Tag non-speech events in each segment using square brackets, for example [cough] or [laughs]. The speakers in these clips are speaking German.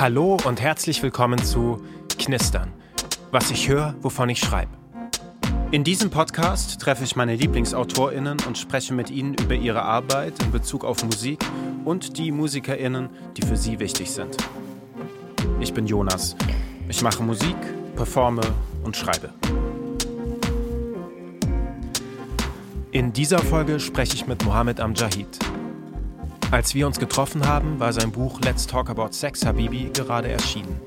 Hallo und herzlich willkommen zu Knistern. Was ich höre, wovon ich schreibe. In diesem Podcast treffe ich meine LieblingsautorInnen und spreche mit ihnen über ihre Arbeit in Bezug auf Musik und die MusikerInnen, die für sie wichtig sind. Ich bin Jonas. Ich mache Musik, performe und schreibe. In dieser Folge spreche ich mit Mohammed Amjahid. Als wir uns getroffen haben, war sein Buch Let's Talk About Sex Habibi gerade erschienen.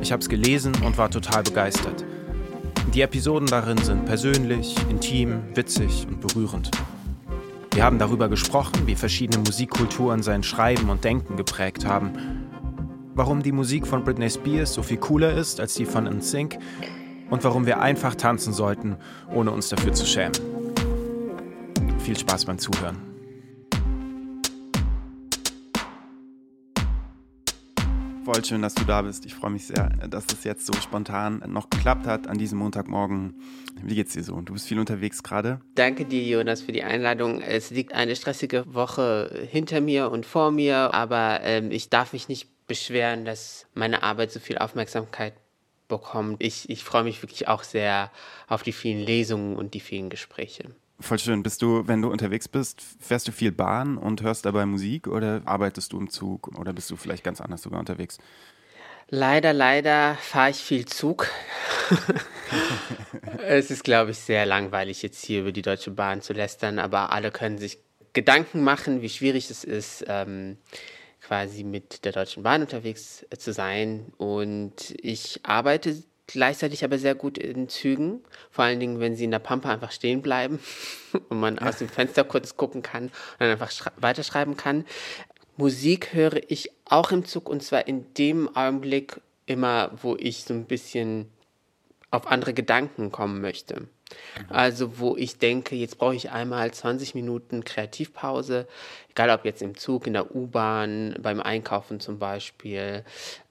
Ich habe es gelesen und war total begeistert. Die Episoden darin sind persönlich, intim, witzig und berührend. Wir haben darüber gesprochen, wie verschiedene Musikkulturen sein Schreiben und Denken geprägt haben, warum die Musik von Britney Spears so viel cooler ist als die von NSYNC und warum wir einfach tanzen sollten, ohne uns dafür zu schämen. Viel Spaß beim Zuhören. Voll schön, dass du da bist. Ich freue mich sehr, dass das jetzt so spontan noch geklappt hat an diesem Montagmorgen. Wie geht's dir so? Du bist viel unterwegs gerade. Danke dir, Jonas, für die Einladung. Es liegt eine stressige Woche hinter mir und vor mir, aber ähm, ich darf mich nicht beschweren, dass meine Arbeit so viel Aufmerksamkeit bekommt. Ich, ich freue mich wirklich auch sehr auf die vielen Lesungen und die vielen Gespräche. Voll schön. Bist du, wenn du unterwegs bist, fährst du viel Bahn und hörst dabei Musik oder arbeitest du im Zug oder bist du vielleicht ganz anders sogar unterwegs? Leider, leider fahre ich viel Zug. [laughs] es ist, glaube ich, sehr langweilig, jetzt hier über die Deutsche Bahn zu lästern, aber alle können sich Gedanken machen, wie schwierig es ist, ähm, quasi mit der Deutschen Bahn unterwegs zu sein. Und ich arbeite gleichzeitig aber sehr gut in Zügen, vor allen Dingen, wenn sie in der Pampa einfach stehen bleiben [laughs] und man aus dem Fenster kurz gucken kann und dann einfach weiterschreiben kann. Musik höre ich auch im Zug und zwar in dem Augenblick immer, wo ich so ein bisschen auf andere Gedanken kommen möchte. Also wo ich denke, jetzt brauche ich einmal 20 Minuten Kreativpause, egal ob jetzt im Zug, in der U-Bahn, beim Einkaufen zum Beispiel.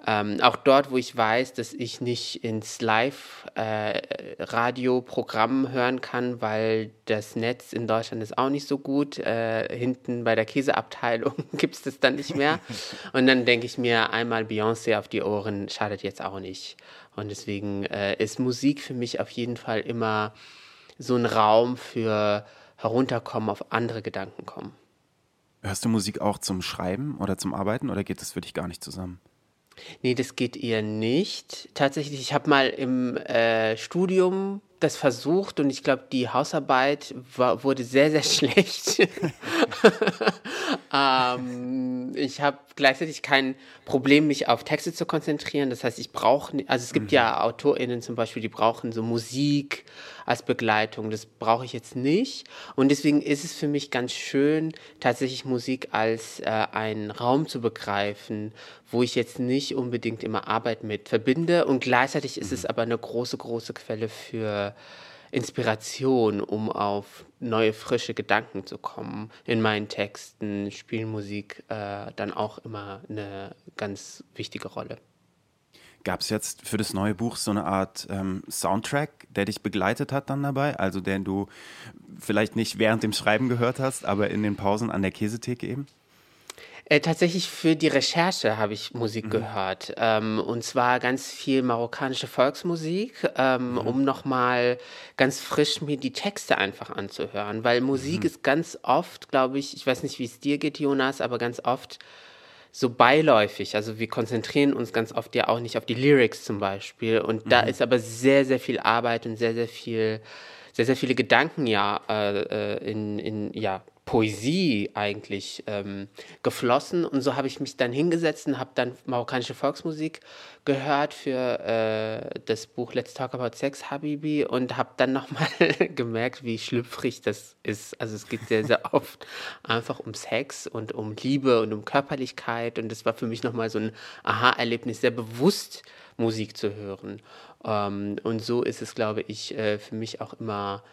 Ähm, auch dort, wo ich weiß, dass ich nicht ins Live-Radio-Programm äh, hören kann, weil das Netz in Deutschland ist auch nicht so gut. Äh, hinten bei der Käseabteilung [laughs] gibt es das dann nicht mehr. [laughs] Und dann denke ich mir, einmal Beyoncé auf die Ohren schadet jetzt auch nicht. Und deswegen äh, ist Musik für mich auf jeden Fall immer so ein Raum für herunterkommen, auf andere Gedanken kommen. Hörst du Musik auch zum Schreiben oder zum Arbeiten oder geht das für dich gar nicht zusammen? Nee, das geht eher nicht. Tatsächlich, ich habe mal im äh, Studium das versucht und ich glaube, die Hausarbeit war, wurde sehr, sehr [laughs] schlecht. [laughs] ähm, ich habe gleichzeitig kein Problem, mich auf Texte zu konzentrieren. Das heißt, ich brauche, also es gibt mhm. ja AutorInnen zum Beispiel, die brauchen so Musik als Begleitung. Das brauche ich jetzt nicht. Und deswegen ist es für mich ganz schön, tatsächlich Musik als äh, einen Raum zu begreifen, wo ich jetzt nicht unbedingt immer Arbeit mit verbinde. Und gleichzeitig ist es mhm. aber eine große, große Quelle für Inspiration, um auf neue, frische Gedanken zu kommen. In meinen Texten spielt Musik äh, dann auch immer eine ganz wichtige Rolle. Gab es jetzt für das neue Buch so eine Art ähm, Soundtrack, der dich begleitet hat dann dabei? Also den du vielleicht nicht während dem Schreiben gehört hast, aber in den Pausen an der Käsetheke eben? Äh, tatsächlich für die Recherche habe ich Musik mhm. gehört. Ähm, und zwar ganz viel marokkanische Volksmusik, ähm, mhm. um nochmal ganz frisch mir die Texte einfach anzuhören. Weil Musik mhm. ist ganz oft, glaube ich, ich weiß nicht, wie es dir geht, Jonas, aber ganz oft so beiläufig. Also wir konzentrieren uns ganz oft ja auch nicht auf die Lyrics zum Beispiel. Und da mhm. ist aber sehr, sehr viel Arbeit und sehr, sehr viel sehr, sehr viele Gedanken ja äh, äh in, in ja, Poesie eigentlich ähm, geflossen. Und so habe ich mich dann hingesetzt und habe dann marokkanische Volksmusik gehört für äh, das Buch Let's Talk About Sex, Habibi, und habe dann nochmal [laughs] gemerkt, wie schlüpfrig das ist. Also es geht sehr, sehr [laughs] oft einfach um Sex und um Liebe und um Körperlichkeit. Und das war für mich nochmal so ein Aha-Erlebnis, sehr bewusst Musik zu hören. Ähm, und so ist es, glaube ich, äh, für mich auch immer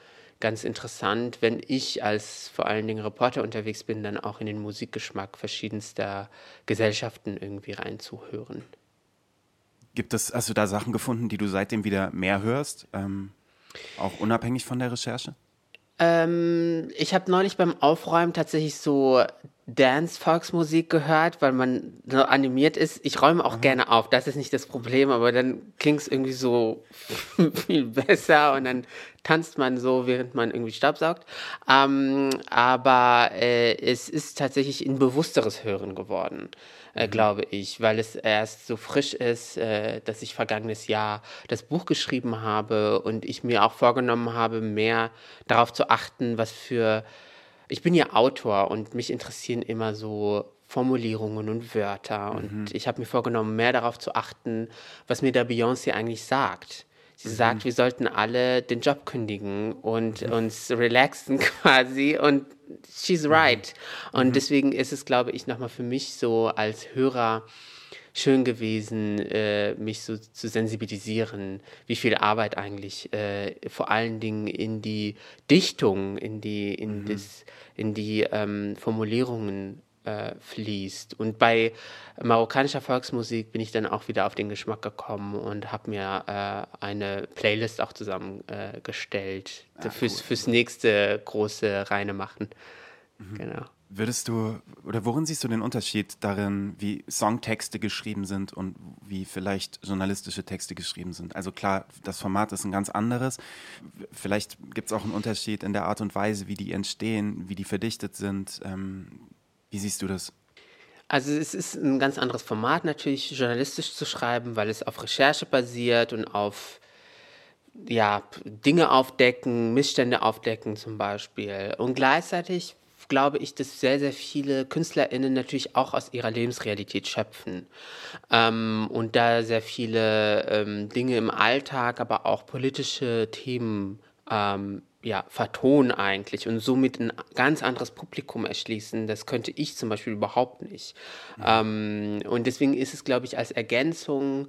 ganz interessant, wenn ich als vor allen Dingen Reporter unterwegs bin, dann auch in den Musikgeschmack verschiedenster Gesellschaften irgendwie reinzuhören. Gibt es, hast du da Sachen gefunden, die du seitdem wieder mehr hörst, ähm, auch unabhängig von der Recherche? Ähm, ich habe neulich beim Aufräumen tatsächlich so Dance-Volksmusik gehört, weil man so animiert ist. Ich räume auch mhm. gerne auf, das ist nicht das Problem, aber dann klingt es irgendwie so [laughs] viel besser und dann tanzt man so, während man irgendwie Staubsaugt. Ähm, aber äh, es ist tatsächlich ein bewussteres Hören geworden, äh, mhm. glaube ich, weil es erst so frisch ist, äh, dass ich vergangenes Jahr das Buch geschrieben habe und ich mir auch vorgenommen habe, mehr darauf zu achten, was für ich bin ja Autor und mich interessieren immer so Formulierungen und Wörter. Mhm. Und ich habe mir vorgenommen, mehr darauf zu achten, was mir der Beyoncé eigentlich sagt. Sie mhm. sagt, wir sollten alle den Job kündigen und mhm. uns relaxen [laughs] quasi. Und she's mhm. right. Und mhm. deswegen ist es, glaube ich, nochmal für mich so als Hörer schön gewesen, äh, mich so zu sensibilisieren, wie viel Arbeit eigentlich äh, vor allen Dingen in die Dichtung, in die, in mhm. das, in die ähm, Formulierungen äh, fließt. Und bei marokkanischer Volksmusik bin ich dann auch wieder auf den Geschmack gekommen und habe mir äh, eine Playlist auch zusammengestellt ah, fürs, cool. fürs nächste große Reine machen. Mhm. Genau. Würdest du, oder worin siehst du den Unterschied darin, wie Songtexte geschrieben sind und wie vielleicht journalistische Texte geschrieben sind? Also klar, das Format ist ein ganz anderes. Vielleicht gibt es auch einen Unterschied in der Art und Weise, wie die entstehen, wie die verdichtet sind. Ähm, wie siehst du das? Also es ist ein ganz anderes Format natürlich, journalistisch zu schreiben, weil es auf Recherche basiert und auf ja, Dinge aufdecken, Missstände aufdecken zum Beispiel. Und gleichzeitig glaube ich, dass sehr, sehr viele KünstlerInnen natürlich auch aus ihrer Lebensrealität schöpfen. Ähm, und da sehr viele ähm, Dinge im Alltag, aber auch politische Themen ähm, ja, vertonen eigentlich und somit ein ganz anderes Publikum erschließen. Das könnte ich zum Beispiel überhaupt nicht. Mhm. und deswegen ist es, glaube ich, als Ergänzung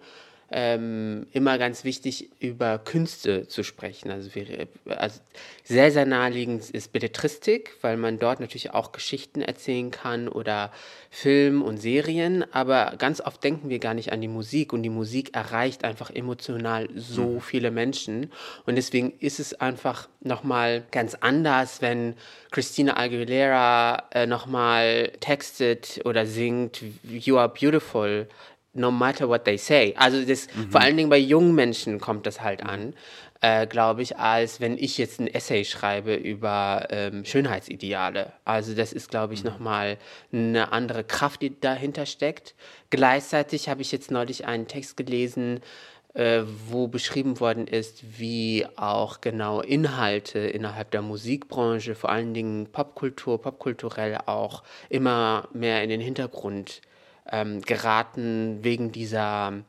ähm, immer ganz wichtig, über Künste zu sprechen. Also, wir, also, sehr, sehr naheliegend ist Belletristik, weil man dort natürlich auch Geschichten erzählen kann oder Film und Serien, aber ganz oft denken wir gar nicht an die Musik und die Musik erreicht einfach emotional so mhm. viele Menschen und deswegen ist es einfach nochmal ganz anders, wenn Christina Aguilera äh, nochmal textet oder singt You Are Beautiful no matter what they say. Also das, mhm. vor allen Dingen bei jungen Menschen kommt das halt an, äh, glaube ich, als wenn ich jetzt ein Essay schreibe über ähm, Schönheitsideale. Also das ist, glaube ich, mhm. nochmal eine andere Kraft, die dahinter steckt. Gleichzeitig habe ich jetzt neulich einen Text gelesen, äh, wo beschrieben worden ist, wie auch genau Inhalte innerhalb der Musikbranche, vor allen Dingen Popkultur, popkulturell auch immer mehr in den Hintergrund ähm, geraten wegen dieser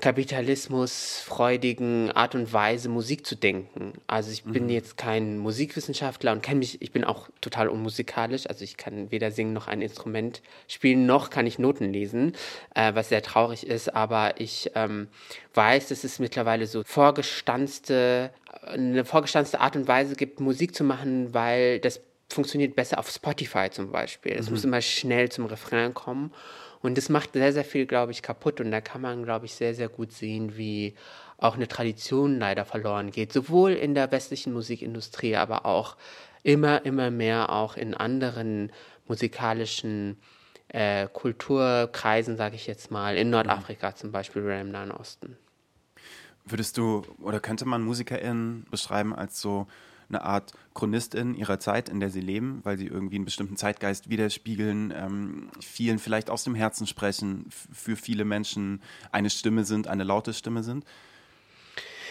kapitalismusfreudigen Art und Weise, Musik zu denken. Also ich bin mhm. jetzt kein Musikwissenschaftler und kenne mich, ich bin auch total unmusikalisch, also ich kann weder singen noch ein Instrument spielen, noch kann ich Noten lesen, äh, was sehr traurig ist, aber ich ähm, weiß, dass es mittlerweile so vorgestanzte, eine vorgestanzte Art und Weise gibt, Musik zu machen, weil das funktioniert besser auf Spotify zum Beispiel. Es mhm. muss immer schnell zum Refrain kommen. Und das macht sehr, sehr viel, glaube ich, kaputt. Und da kann man, glaube ich, sehr, sehr gut sehen, wie auch eine Tradition leider verloren geht. Sowohl in der westlichen Musikindustrie, aber auch immer, immer mehr auch in anderen musikalischen äh, Kulturkreisen, sage ich jetzt mal, in Nordafrika mhm. zum Beispiel oder im Nahen Osten. Würdest du oder könnte man MusikerInnen beschreiben als so eine Art Chronistin ihrer Zeit, in der sie leben, weil sie irgendwie einen bestimmten Zeitgeist widerspiegeln, ähm, vielen vielleicht aus dem Herzen sprechen, für viele Menschen eine Stimme sind, eine laute Stimme sind.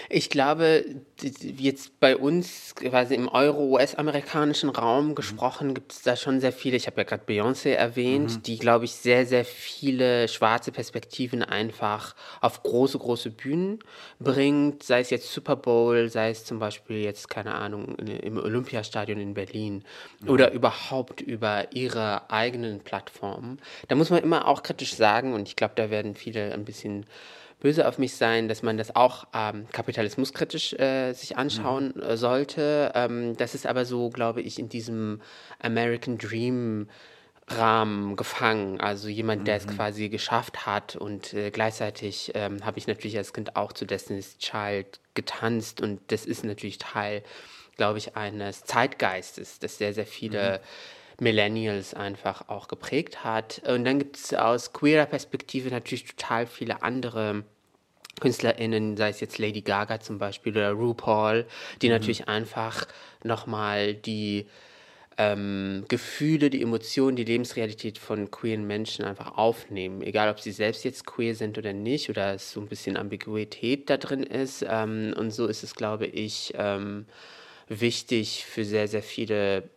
Ich glaube, jetzt bei uns quasi im euro-US-amerikanischen Raum mhm. gesprochen, gibt es da schon sehr viele. Ich habe ja gerade Beyoncé erwähnt, mhm. die, glaube ich, sehr, sehr viele schwarze Perspektiven einfach auf große, große Bühnen bringt. Sei es jetzt Super Bowl, sei es zum Beispiel jetzt, keine Ahnung, im Olympiastadion in Berlin mhm. oder überhaupt über ihre eigenen Plattformen. Da muss man immer auch kritisch sagen, und ich glaube, da werden viele ein bisschen böse auf mich sein, dass man das auch ähm, kapitalismuskritisch äh, sich anschauen mhm. Sollte. Ähm, das ist aber so, glaube ich, in diesem American Dream Rahmen gefangen. Also jemand, der mhm. es quasi geschafft hat und äh, gleichzeitig ähm, habe ich natürlich als Kind auch zu Destiny's Child getanzt und das ist natürlich Teil, glaube ich, eines Zeitgeistes, dass sehr, sehr viele mhm Millennials einfach auch geprägt hat. Und dann gibt es aus queerer Perspektive natürlich total viele andere KünstlerInnen, sei es jetzt Lady Gaga zum Beispiel oder RuPaul, die mhm. natürlich einfach nochmal die ähm, Gefühle, die Emotionen, die Lebensrealität von queeren Menschen einfach aufnehmen. Egal, ob sie selbst jetzt queer sind oder nicht, oder es so ein bisschen Ambiguität da drin ist. Ähm, und so ist es, glaube ich, ähm, wichtig für sehr, sehr viele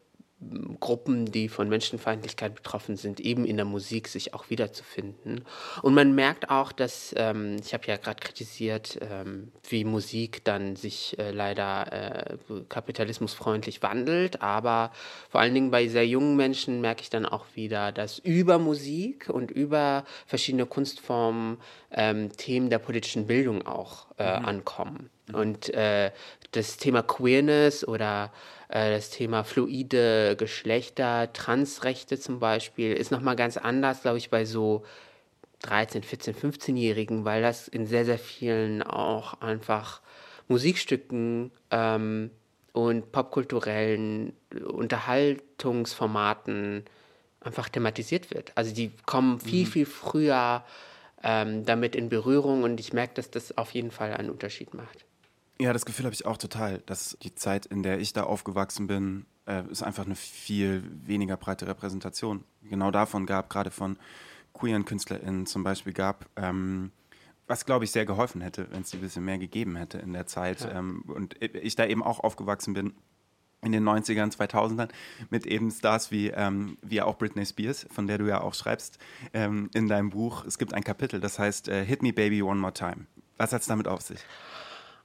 Gruppen, die von Menschenfeindlichkeit betroffen sind, eben in der Musik sich auch wiederzufinden. Und man merkt auch, dass, ähm, ich habe ja gerade kritisiert, ähm, wie Musik dann sich äh, leider äh, kapitalismusfreundlich wandelt, aber vor allen Dingen bei sehr jungen Menschen merke ich dann auch wieder, dass über Musik und über verschiedene Kunstformen ähm, Themen der politischen Bildung auch äh, mhm. ankommen. Mhm. Und äh, das Thema Queerness oder äh, das Thema fluide Geschlechter, Transrechte zum Beispiel, ist nochmal ganz anders, glaube ich, bei so 13, 14, 15-Jährigen, weil das in sehr, sehr vielen auch einfach Musikstücken ähm, und popkulturellen Unterhaltungsformaten einfach thematisiert wird. Also die kommen viel, mhm. viel früher ähm, damit in Berührung und ich merke, dass das auf jeden Fall einen Unterschied macht. Ja, das Gefühl habe ich auch total, dass die Zeit, in der ich da aufgewachsen bin, äh, ist einfach eine viel weniger breite Repräsentation genau davon gab, gerade von queeren KünstlerInnen zum Beispiel gab, ähm, was glaube ich sehr geholfen hätte, wenn es ein bisschen mehr gegeben hätte in der Zeit. Ja. Ähm, und ich da eben auch aufgewachsen bin in den 90ern, 2000ern mit eben Stars wie, ähm, wie auch Britney Spears, von der du ja auch schreibst ähm, in deinem Buch. Es gibt ein Kapitel, das heißt äh, Hit Me Baby One More Time. Was hat es damit auf sich?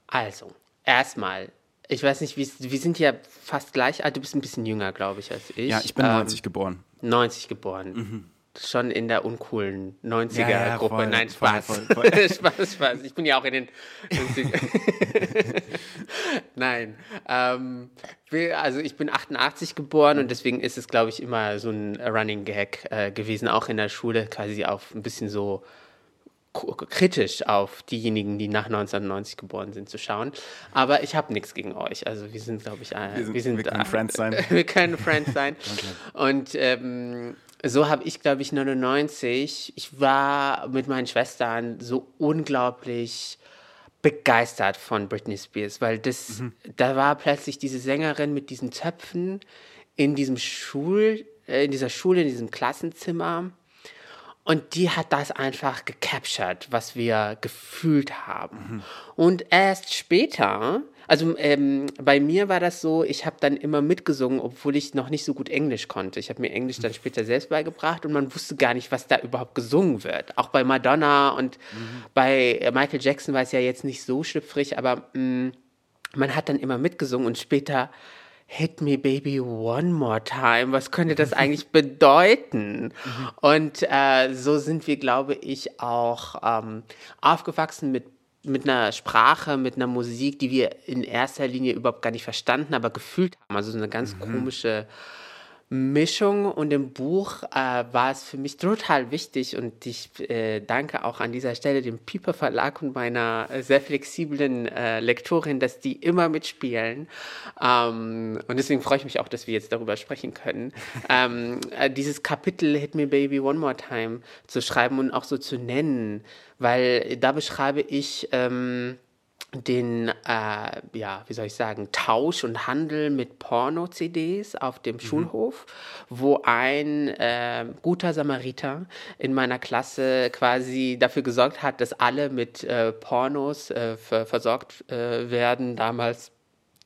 Also, erstmal, ich weiß nicht, wir sind ja fast gleich alt. Du bist ein bisschen jünger, glaube ich, als ich. Ja, ich bin ähm, 90 geboren. 90 geboren. Mhm. Schon in der uncoolen 90er-Gruppe. Ja, ja, Nein, Spaß. Voll, voll, voll. [laughs] Spaß, Spaß. Ich bin ja auch in den 90 [laughs] Nein. Ähm, also ich bin 88 geboren und deswegen ist es, glaube ich, immer so ein Running Gag äh, gewesen, auch in der Schule, quasi auf ein bisschen so kritisch auf diejenigen, die nach 1990 geboren sind, zu schauen. Aber ich habe nichts gegen euch. Also wir sind, glaube ich, äh, wir, sind, wir, sind, wir können äh, Friends sein. [laughs] wir können Friends sein. okay. Und ähm, so habe ich, glaube ich, 99, ich war mit meinen Schwestern so unglaublich begeistert von Britney Spears, weil das, mhm. da war plötzlich diese Sängerin mit diesen Töpfen in diesem Schul, äh, in dieser Schule, in diesem Klassenzimmer und die hat das einfach gecaptured, was wir gefühlt haben. Mhm. Und erst später, also ähm, bei mir war das so, ich habe dann immer mitgesungen, obwohl ich noch nicht so gut Englisch konnte. Ich habe mir Englisch dann später selbst beigebracht und man wusste gar nicht, was da überhaupt gesungen wird. Auch bei Madonna und mhm. bei Michael Jackson war es ja jetzt nicht so schlüpfrig, aber mh, mm, man hat dann immer mitgesungen und später Hit me baby one more time. Was könnte das [laughs] eigentlich bedeuten? Mhm. Und äh, so sind wir, glaube ich, auch ähm, aufgewachsen mit mit einer Sprache, mit einer Musik, die wir in erster Linie überhaupt gar nicht verstanden, aber gefühlt haben. Also so eine ganz mhm. komische Mischung und im Buch äh, war es für mich total wichtig und ich äh, danke auch an dieser Stelle dem Piper Verlag und meiner äh, sehr flexiblen äh, Lektorin, dass die immer mitspielen. Ähm, und deswegen freue ich mich auch, dass wir jetzt darüber sprechen können. [laughs] ähm, äh, dieses Kapitel Hit Me Baby One More Time zu schreiben und auch so zu nennen, weil da beschreibe ich ähm, den, äh, ja, wie soll ich sagen, Tausch und Handel mit Porno-CDs auf dem mhm. Schulhof, wo ein äh, guter Samariter in meiner Klasse quasi dafür gesorgt hat, dass alle mit äh, Pornos äh, versorgt äh, werden. Damals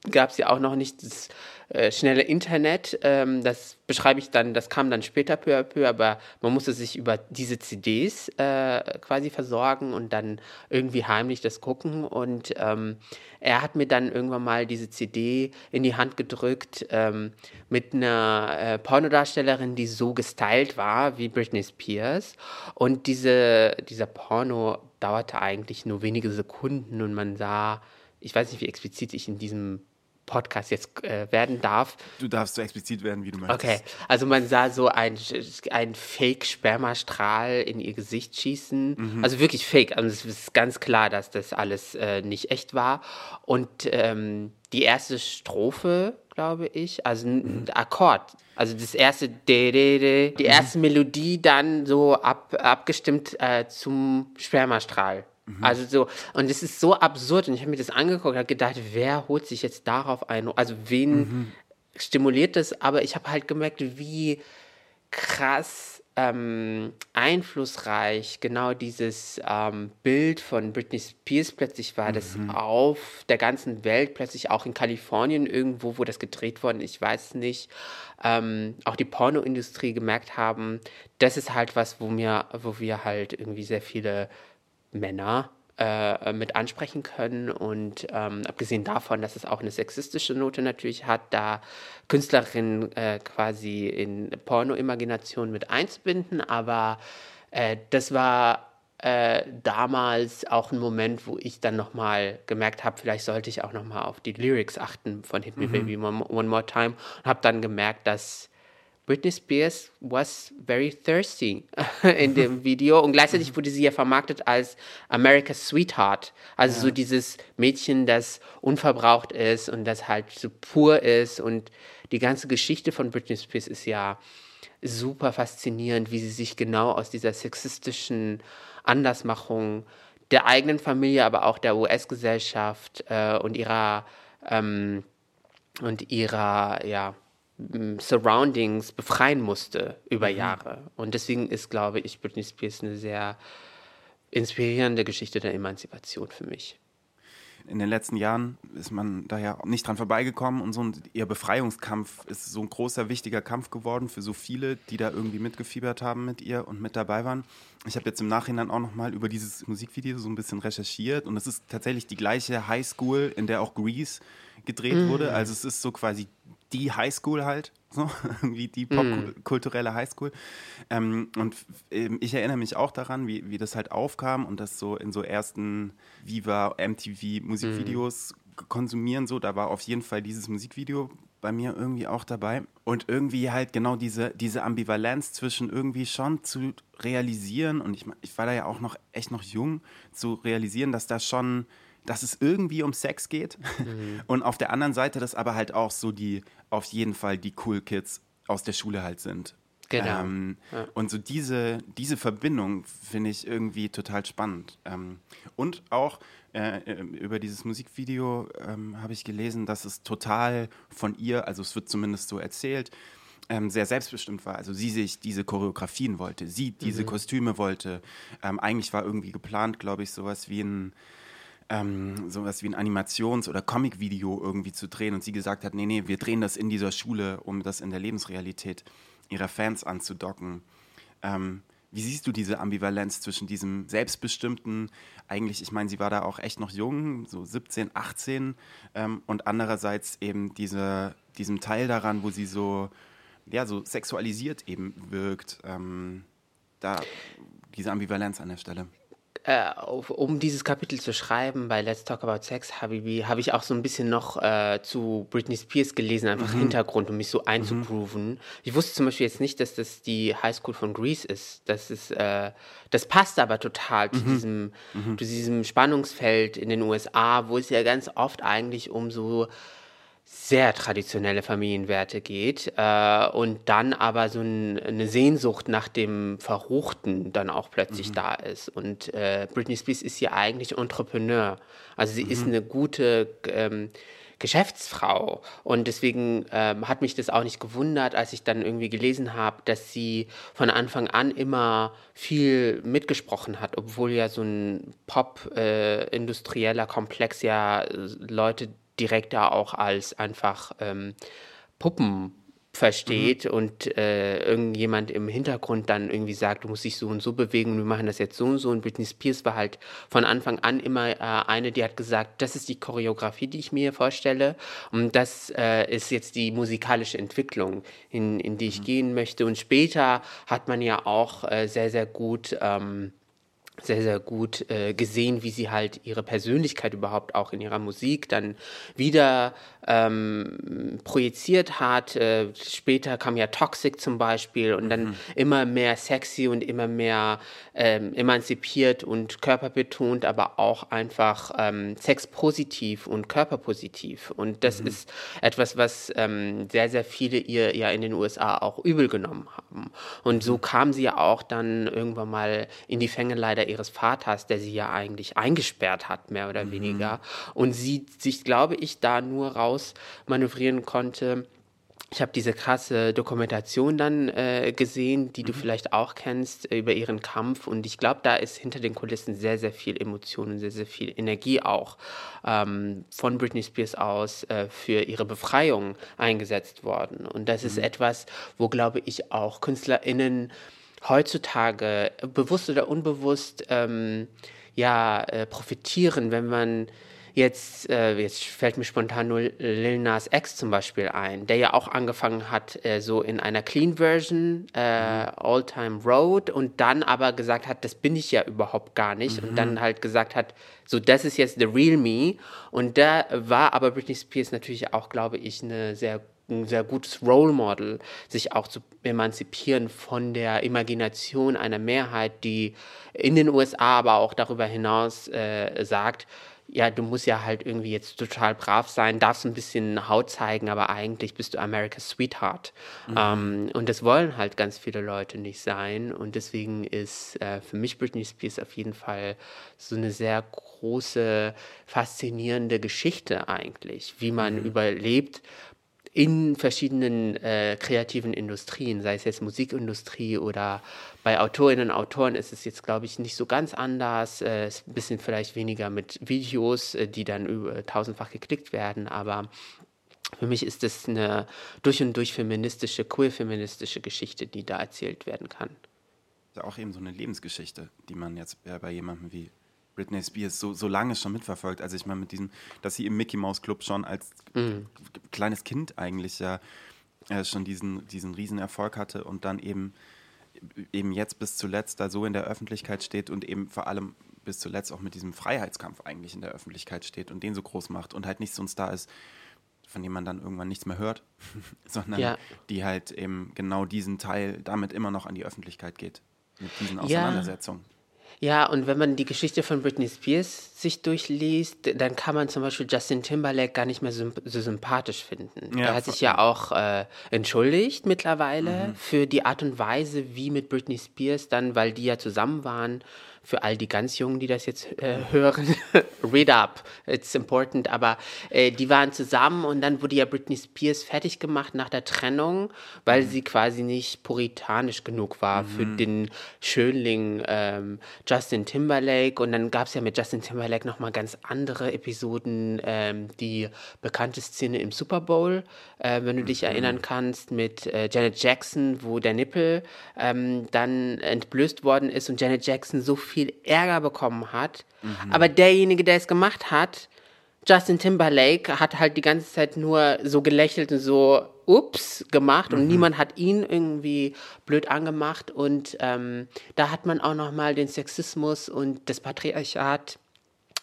gab es ja auch noch nicht das äh, schnelle Internet. Ähm, das beschreibe ich dann, das kam dann später peu à peu, aber man musste sich über diese CDs äh, quasi versorgen und dann irgendwie heimlich das gucken. Und ähm, er hat mir dann irgendwann mal diese CD in die Hand gedrückt ähm, mit einer äh, Pornodarstellerin, die so gestylt war wie Britney Spears. Und diese, dieser Porno dauerte eigentlich nur wenige Sekunden und man sah, ich weiß nicht, wie explizit ich in diesem Podcast jetzt äh, werden darf. Du darfst so explizit werden, wie du möchtest. Okay, also man sah so ein, ein Fake-Spermastrahl in ihr Gesicht schießen. Mhm. Also wirklich fake. Also es ist ganz klar, dass das alles äh, nicht echt war. Und ähm, die erste Strophe, glaube ich. Also ein Akkord. Also das erste, die mhm. erste Melodie dann so ab, abgestimmt äh, zum Spermastrahl. Mhm. Also so, und es ist so absurd. Und ich habe mir das angeguckt und habe gedacht, wer holt sich jetzt darauf ein? Also wen mhm. stimuliert das? Aber ich habe halt gemerkt, wie krass ähm, einflussreich genau dieses ähm, Bild von Britney Spears plötzlich war, mhm. das auf der ganzen Welt, plötzlich auch in Kalifornien irgendwo, wo das gedreht worden ist, ich weiß nicht, ähm, auch die Pornoindustrie gemerkt haben, das ist halt was, wo wir, wo wir halt irgendwie sehr viele Männer äh, mit ansprechen können. Und ähm, abgesehen davon, dass es auch eine sexistische Note natürlich hat, da Künstlerinnen äh, quasi in Porno-Imagination mit einzubinden. Aber äh, das war äh, damals auch ein Moment, wo ich dann nochmal gemerkt habe, vielleicht sollte ich auch nochmal auf die Lyrics achten von Hit Me mhm. Baby One, One More Time und habe dann gemerkt, dass Britney Spears was very thirsty [laughs] in dem Video und gleichzeitig wurde sie ja vermarktet als America's Sweetheart. Also ja. so dieses Mädchen, das unverbraucht ist und das halt so pur ist und die ganze Geschichte von Britney Spears ist ja super faszinierend, wie sie sich genau aus dieser sexistischen Andersmachung der eigenen Familie, aber auch der US-Gesellschaft äh, und ihrer ähm, und ihrer ja Surroundings befreien musste über mhm. Jahre. Und deswegen ist, glaube ich, Britney Spears eine sehr inspirierende Geschichte der Emanzipation für mich. In den letzten Jahren ist man daher nicht dran vorbeigekommen und so ein, ihr Befreiungskampf ist so ein großer, wichtiger Kampf geworden für so viele, die da irgendwie mitgefiebert haben mit ihr und mit dabei waren. Ich habe jetzt im Nachhinein auch nochmal über dieses Musikvideo so ein bisschen recherchiert und es ist tatsächlich die gleiche Highschool, in der auch Grease gedreht mhm. wurde. Also es ist so quasi die Highschool halt, so [laughs] wie die mhm. popkulturelle Highschool. Ähm, und ähm, ich erinnere mich auch daran, wie, wie das halt aufkam und das so in so ersten Viva MTV Musikvideos mhm. konsumieren, so, da war auf jeden Fall dieses Musikvideo bei mir irgendwie auch dabei. Und irgendwie halt genau diese, diese Ambivalenz zwischen irgendwie schon zu realisieren, und ich, ich war da ja auch noch echt noch jung, zu realisieren, dass da schon dass es irgendwie um Sex geht. Mhm. Und auf der anderen Seite, dass aber halt auch so die, auf jeden Fall die Cool Kids aus der Schule halt sind. Genau. Ähm, ja. Und so diese, diese Verbindung finde ich irgendwie total spannend. Ähm, und auch äh, äh über dieses Musikvideo ähm, habe ich gelesen, dass es total von ihr, also es wird zumindest so erzählt, ähm, sehr selbstbestimmt war. Also sie sich diese Choreografien wollte, sie diese mhm. Kostüme wollte. Ähm, eigentlich war irgendwie geplant, glaube ich, sowas wie ein ähm, sowas wie ein Animations- oder Comic-Video irgendwie zu drehen und sie gesagt hat, nee, nee, wir drehen das in dieser Schule, um das in der Lebensrealität ihrer Fans anzudocken. Ähm, wie siehst du diese Ambivalenz zwischen diesem selbstbestimmten, eigentlich, ich meine, sie war da auch echt noch jung, so 17, 18, ähm, und andererseits eben diese, diesem Teil daran, wo sie so, ja, so sexualisiert eben wirkt, ähm, da diese Ambivalenz an der Stelle äh, um dieses Kapitel zu schreiben bei Let's Talk About Sex, Habibi, habe ich auch so ein bisschen noch äh, zu Britney Spears gelesen, einfach mhm. Hintergrund, um mich so einzugrooven. Mhm. Ich wusste zum Beispiel jetzt nicht, dass das die Highschool von Greece ist. Das ist, äh, das passt aber total mhm. zu, diesem, mhm. zu diesem Spannungsfeld in den USA, wo es ja ganz oft eigentlich um so sehr traditionelle Familienwerte geht äh, und dann aber so ein, eine Sehnsucht nach dem Verruchten dann auch plötzlich mhm. da ist. Und äh, Britney Spears ist ja eigentlich Entrepreneur. Also sie mhm. ist eine gute ähm, Geschäftsfrau. Und deswegen ähm, hat mich das auch nicht gewundert, als ich dann irgendwie gelesen habe, dass sie von Anfang an immer viel mitgesprochen hat, obwohl ja so ein pop-industrieller äh, Komplex ja äh, Leute direkt da auch als einfach ähm, Puppen versteht mhm. und äh, irgendjemand im Hintergrund dann irgendwie sagt, du musst dich so und so bewegen und wir machen das jetzt so und so. Und Britney Spears war halt von Anfang an immer äh, eine, die hat gesagt, das ist die Choreografie, die ich mir vorstelle und das äh, ist jetzt die musikalische Entwicklung, in, in die ich mhm. gehen möchte. Und später hat man ja auch äh, sehr, sehr gut ähm, sehr, sehr gut äh, gesehen, wie sie halt ihre Persönlichkeit überhaupt auch in ihrer Musik dann wieder ähm, projiziert hat. Äh, später kam ja Toxic zum Beispiel und dann mhm. immer mehr sexy und immer mehr ähm, emanzipiert und körperbetont, aber auch einfach ähm, sexpositiv und körperpositiv. Und das mhm. ist etwas, was ähm, sehr, sehr viele ihr ja in den USA auch übel genommen haben. Und so mhm. kam sie ja auch dann irgendwann mal in die Fänge leider ihres Vaters, der sie ja eigentlich eingesperrt hat, mehr oder mhm. weniger. Und sie sich, glaube ich, da nur raus manövrieren konnte. Ich habe diese krasse Dokumentation dann äh, gesehen, die du mhm. vielleicht auch kennst, äh, über ihren Kampf. Und ich glaube, da ist hinter den Kulissen sehr, sehr viel Emotion und sehr, sehr viel Energie auch ähm, von Britney Spears aus äh, für ihre Befreiung eingesetzt worden. Und das mhm. ist etwas, wo, glaube ich, auch KünstlerInnen heutzutage bewusst oder unbewusst ähm, ja, äh, profitieren, wenn man Jetzt, äh, jetzt fällt mir spontan nur Lil Nas X zum Beispiel ein, der ja auch angefangen hat, äh, so in einer Clean Version, äh, All Time Road, und dann aber gesagt hat, das bin ich ja überhaupt gar nicht. Mhm. Und dann halt gesagt hat, so, das ist jetzt the real me. Und da war aber Britney Spears natürlich auch, glaube ich, eine sehr ein sehr gutes Role Model, sich auch zu emanzipieren von der Imagination einer Mehrheit, die in den USA, aber auch darüber hinaus äh, sagt, ja, du musst ja halt irgendwie jetzt total brav sein, darfst ein bisschen Haut zeigen, aber eigentlich bist du America's Sweetheart. Mhm. Ähm, und das wollen halt ganz viele Leute nicht sein. Und deswegen ist äh, für mich Britney Spears auf jeden Fall so eine sehr große, faszinierende Geschichte eigentlich, wie man mhm. überlebt in verschiedenen äh, kreativen Industrien, sei es jetzt Musikindustrie oder bei Autorinnen und Autoren ist es jetzt, glaube ich, nicht so ganz anders. Äh, ist ein bisschen vielleicht weniger mit Videos, äh, die dann über tausendfach geklickt werden, aber für mich ist es eine durch und durch feministische, queer-feministische Geschichte, die da erzählt werden kann. Ja, auch eben so eine Lebensgeschichte, die man jetzt bei jemandem wie Britney Spears so, so lange schon mitverfolgt. Also ich meine mit diesem, dass sie im Mickey Mouse Club schon als mhm. kleines Kind eigentlich ja äh, schon diesen, diesen Riesenerfolg hatte und dann eben, eben jetzt bis zuletzt da so in der Öffentlichkeit steht und eben vor allem bis zuletzt auch mit diesem Freiheitskampf eigentlich in der Öffentlichkeit steht und den so groß macht und halt nicht so ein Star ist, von dem man dann irgendwann nichts mehr hört, [laughs] sondern ja. die halt eben genau diesen Teil damit immer noch an die Öffentlichkeit geht, mit diesen Auseinandersetzungen. Ja. Ja, und wenn man die Geschichte von Britney Spears sich durchliest, dann kann man zum Beispiel Justin Timberlake gar nicht mehr so, so sympathisch finden. Ja, er hat sich ja auch äh, entschuldigt mittlerweile mhm. für die Art und Weise, wie mit Britney Spears dann, weil die ja zusammen waren, für all die ganz Jungen, die das jetzt äh, hören, [laughs] read up, it's important. Aber äh, die waren zusammen und dann wurde ja Britney Spears fertig gemacht nach der Trennung, weil mhm. sie quasi nicht puritanisch genug war mhm. für den Schönling ähm, Justin Timberlake. Und dann gab es ja mit Justin Timberlake nochmal ganz andere Episoden, ähm, die bekannte Szene im Super Bowl, äh, wenn du dich mhm. erinnern kannst, mit äh, Janet Jackson, wo der Nippel ähm, dann entblößt worden ist und Janet Jackson so viel viel Ärger bekommen hat. Mhm. Aber derjenige, der es gemacht hat, Justin Timberlake, hat halt die ganze Zeit nur so gelächelt und so ups gemacht und mhm. niemand hat ihn irgendwie blöd angemacht und ähm, da hat man auch noch mal den Sexismus und das Patriarchat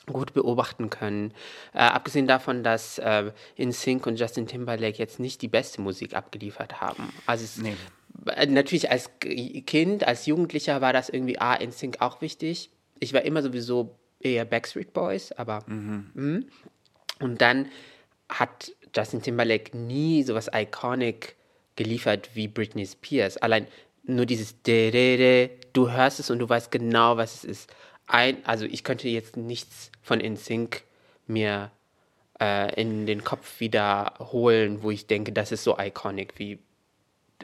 gut beobachten können. Äh, abgesehen davon, dass äh, InSync und Justin Timberlake jetzt nicht die beste Musik abgeliefert haben. Also es, nee. Äh, natürlich als Kind, als Jugendlicher war das irgendwie A, Instinct auch wichtig. Ich war immer sowieso eher Backstreet Boys, aber mhm. Mh. und dann hat Justin Timberlake nie sowas iconic geliefert wie Britney Spears. Allein nur dieses du hörst es und du weißt genau, was es ist. Ein, also ich könnte jetzt nichts von InSync mir äh, in den Kopf wiederholen, wo ich denke, das ist so iconic wie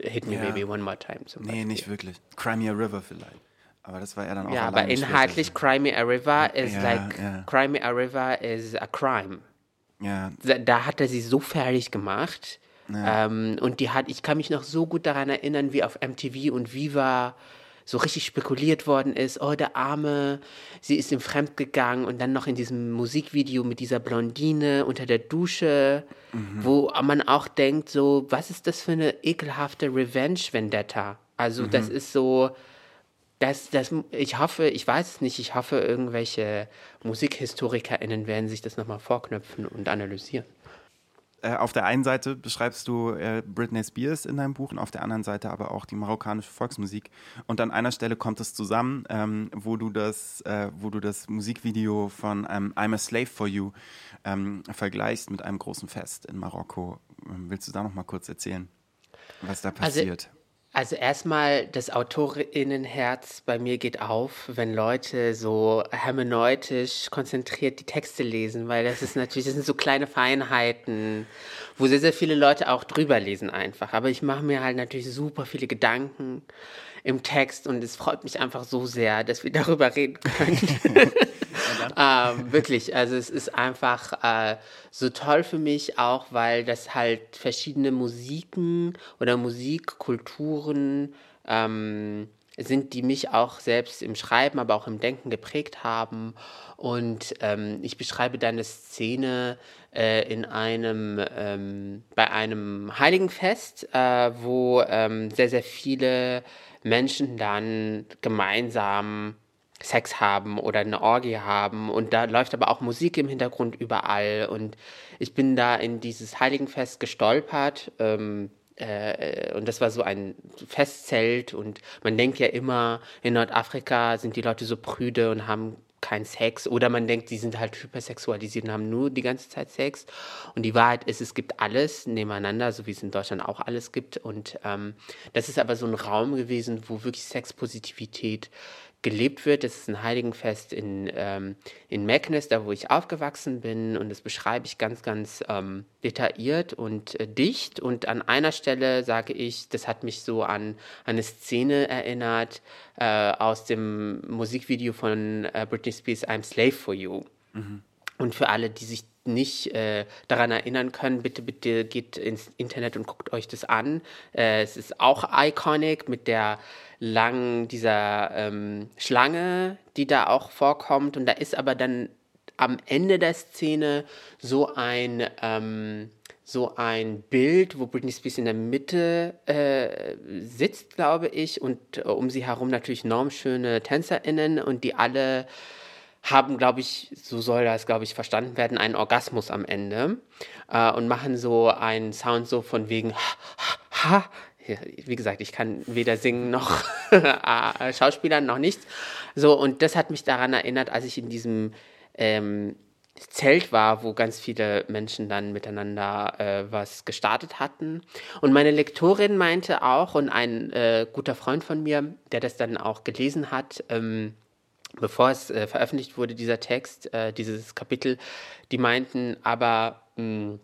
Hit Me ja. Baby One More Time zum Beispiel. Nee, nicht wirklich. Cry Me a River vielleicht. Aber das war ja dann auch Ja, aber inhaltlich Cry Me a River is ja, like, ja. Cry Me a River is a crime. Ja. Da, da hat er sie so fertig gemacht. Ja. Ähm, und die hat, ich kann mich noch so gut daran erinnern, wie auf MTV und Viva so richtig spekuliert worden ist, oh, der Arme, sie ist ihm fremd gegangen und dann noch in diesem Musikvideo mit dieser Blondine unter der Dusche, mhm. wo man auch denkt, so, was ist das für eine ekelhafte Revenge-Vendetta? Also, mhm. das ist so, Das, das, ich hoffe, ich weiß es nicht, ich hoffe, irgendwelche MusikhistorikerInnen werden sich das nochmal vorknöpfen und analysieren. Äh, auf der einen Seite beschreibst du äh, Britney Spears in deinem Buch und auf der anderen Seite aber auch die marokkanische Volksmusik. Und an einer Stelle kommt es zusammen, ähm, wo, du das, äh, wo du das Musikvideo von ähm, I'm a Slave for You ähm, vergleichst mit einem großen Fest in Marokko. Ähm, willst du da noch mal kurz erzählen, was da also passiert? Also also erstmal, das Autorinnenherz bei mir geht auf, wenn Leute so hermeneutisch konzentriert die Texte lesen, weil das ist natürlich, das sind so kleine Feinheiten, wo sehr, sehr viele Leute auch drüber lesen einfach. Aber ich mache mir halt natürlich super viele Gedanken im Text und es freut mich einfach so sehr, dass wir darüber reden können. [laughs] [laughs] ähm, wirklich, also es ist einfach äh, so toll für mich auch, weil das halt verschiedene Musiken oder Musikkulturen ähm, sind, die mich auch selbst im Schreiben, aber auch im Denken geprägt haben. Und ähm, ich beschreibe dann eine Szene äh, in einem, ähm, bei einem Heiligenfest, äh, wo ähm, sehr, sehr viele Menschen dann gemeinsam Sex haben oder eine Orgie haben und da läuft aber auch Musik im Hintergrund überall und ich bin da in dieses Heiligenfest gestolpert ähm, äh, und das war so ein Festzelt und man denkt ja immer, in Nordafrika sind die Leute so prüde und haben keinen Sex oder man denkt, die sind halt hypersexualisiert und haben nur die ganze Zeit Sex. Und die Wahrheit ist, es gibt alles nebeneinander, so wie es in Deutschland auch alles gibt. Und ähm, das ist aber so ein Raum gewesen, wo wirklich Sexpositivität gelebt wird. Das ist ein Heiligenfest in, ähm, in Meknes, da wo ich aufgewachsen bin. Und das beschreibe ich ganz, ganz ähm, detailliert und äh, dicht. Und an einer Stelle sage ich, das hat mich so an, an eine Szene erinnert äh, aus dem Musikvideo von äh, Britney Spears I'm Slave for You. Mhm. Und für alle, die sich nicht äh, daran erinnern können, bitte, bitte geht ins Internet und guckt euch das an. Äh, es ist auch iconic mit der langen, dieser ähm, Schlange, die da auch vorkommt. Und da ist aber dann am Ende der Szene so ein, ähm, so ein Bild, wo Britney Spears in der Mitte äh, sitzt, glaube ich, und äh, um sie herum natürlich normschöne TänzerInnen und die alle haben, glaube ich, so soll das, glaube ich, verstanden werden, einen Orgasmus am Ende äh, und machen so einen Sound so von wegen ha, ha, ha wie gesagt, ich kann weder singen noch [laughs] äh, Schauspielern noch nichts. So, und das hat mich daran erinnert, als ich in diesem ähm, Zelt war, wo ganz viele Menschen dann miteinander äh, was gestartet hatten. Und meine Lektorin meinte auch, und ein äh, guter Freund von mir, der das dann auch gelesen hat, ähm, bevor es äh, veröffentlicht wurde, dieser Text, äh, dieses Kapitel, die meinten aber, mh, hm,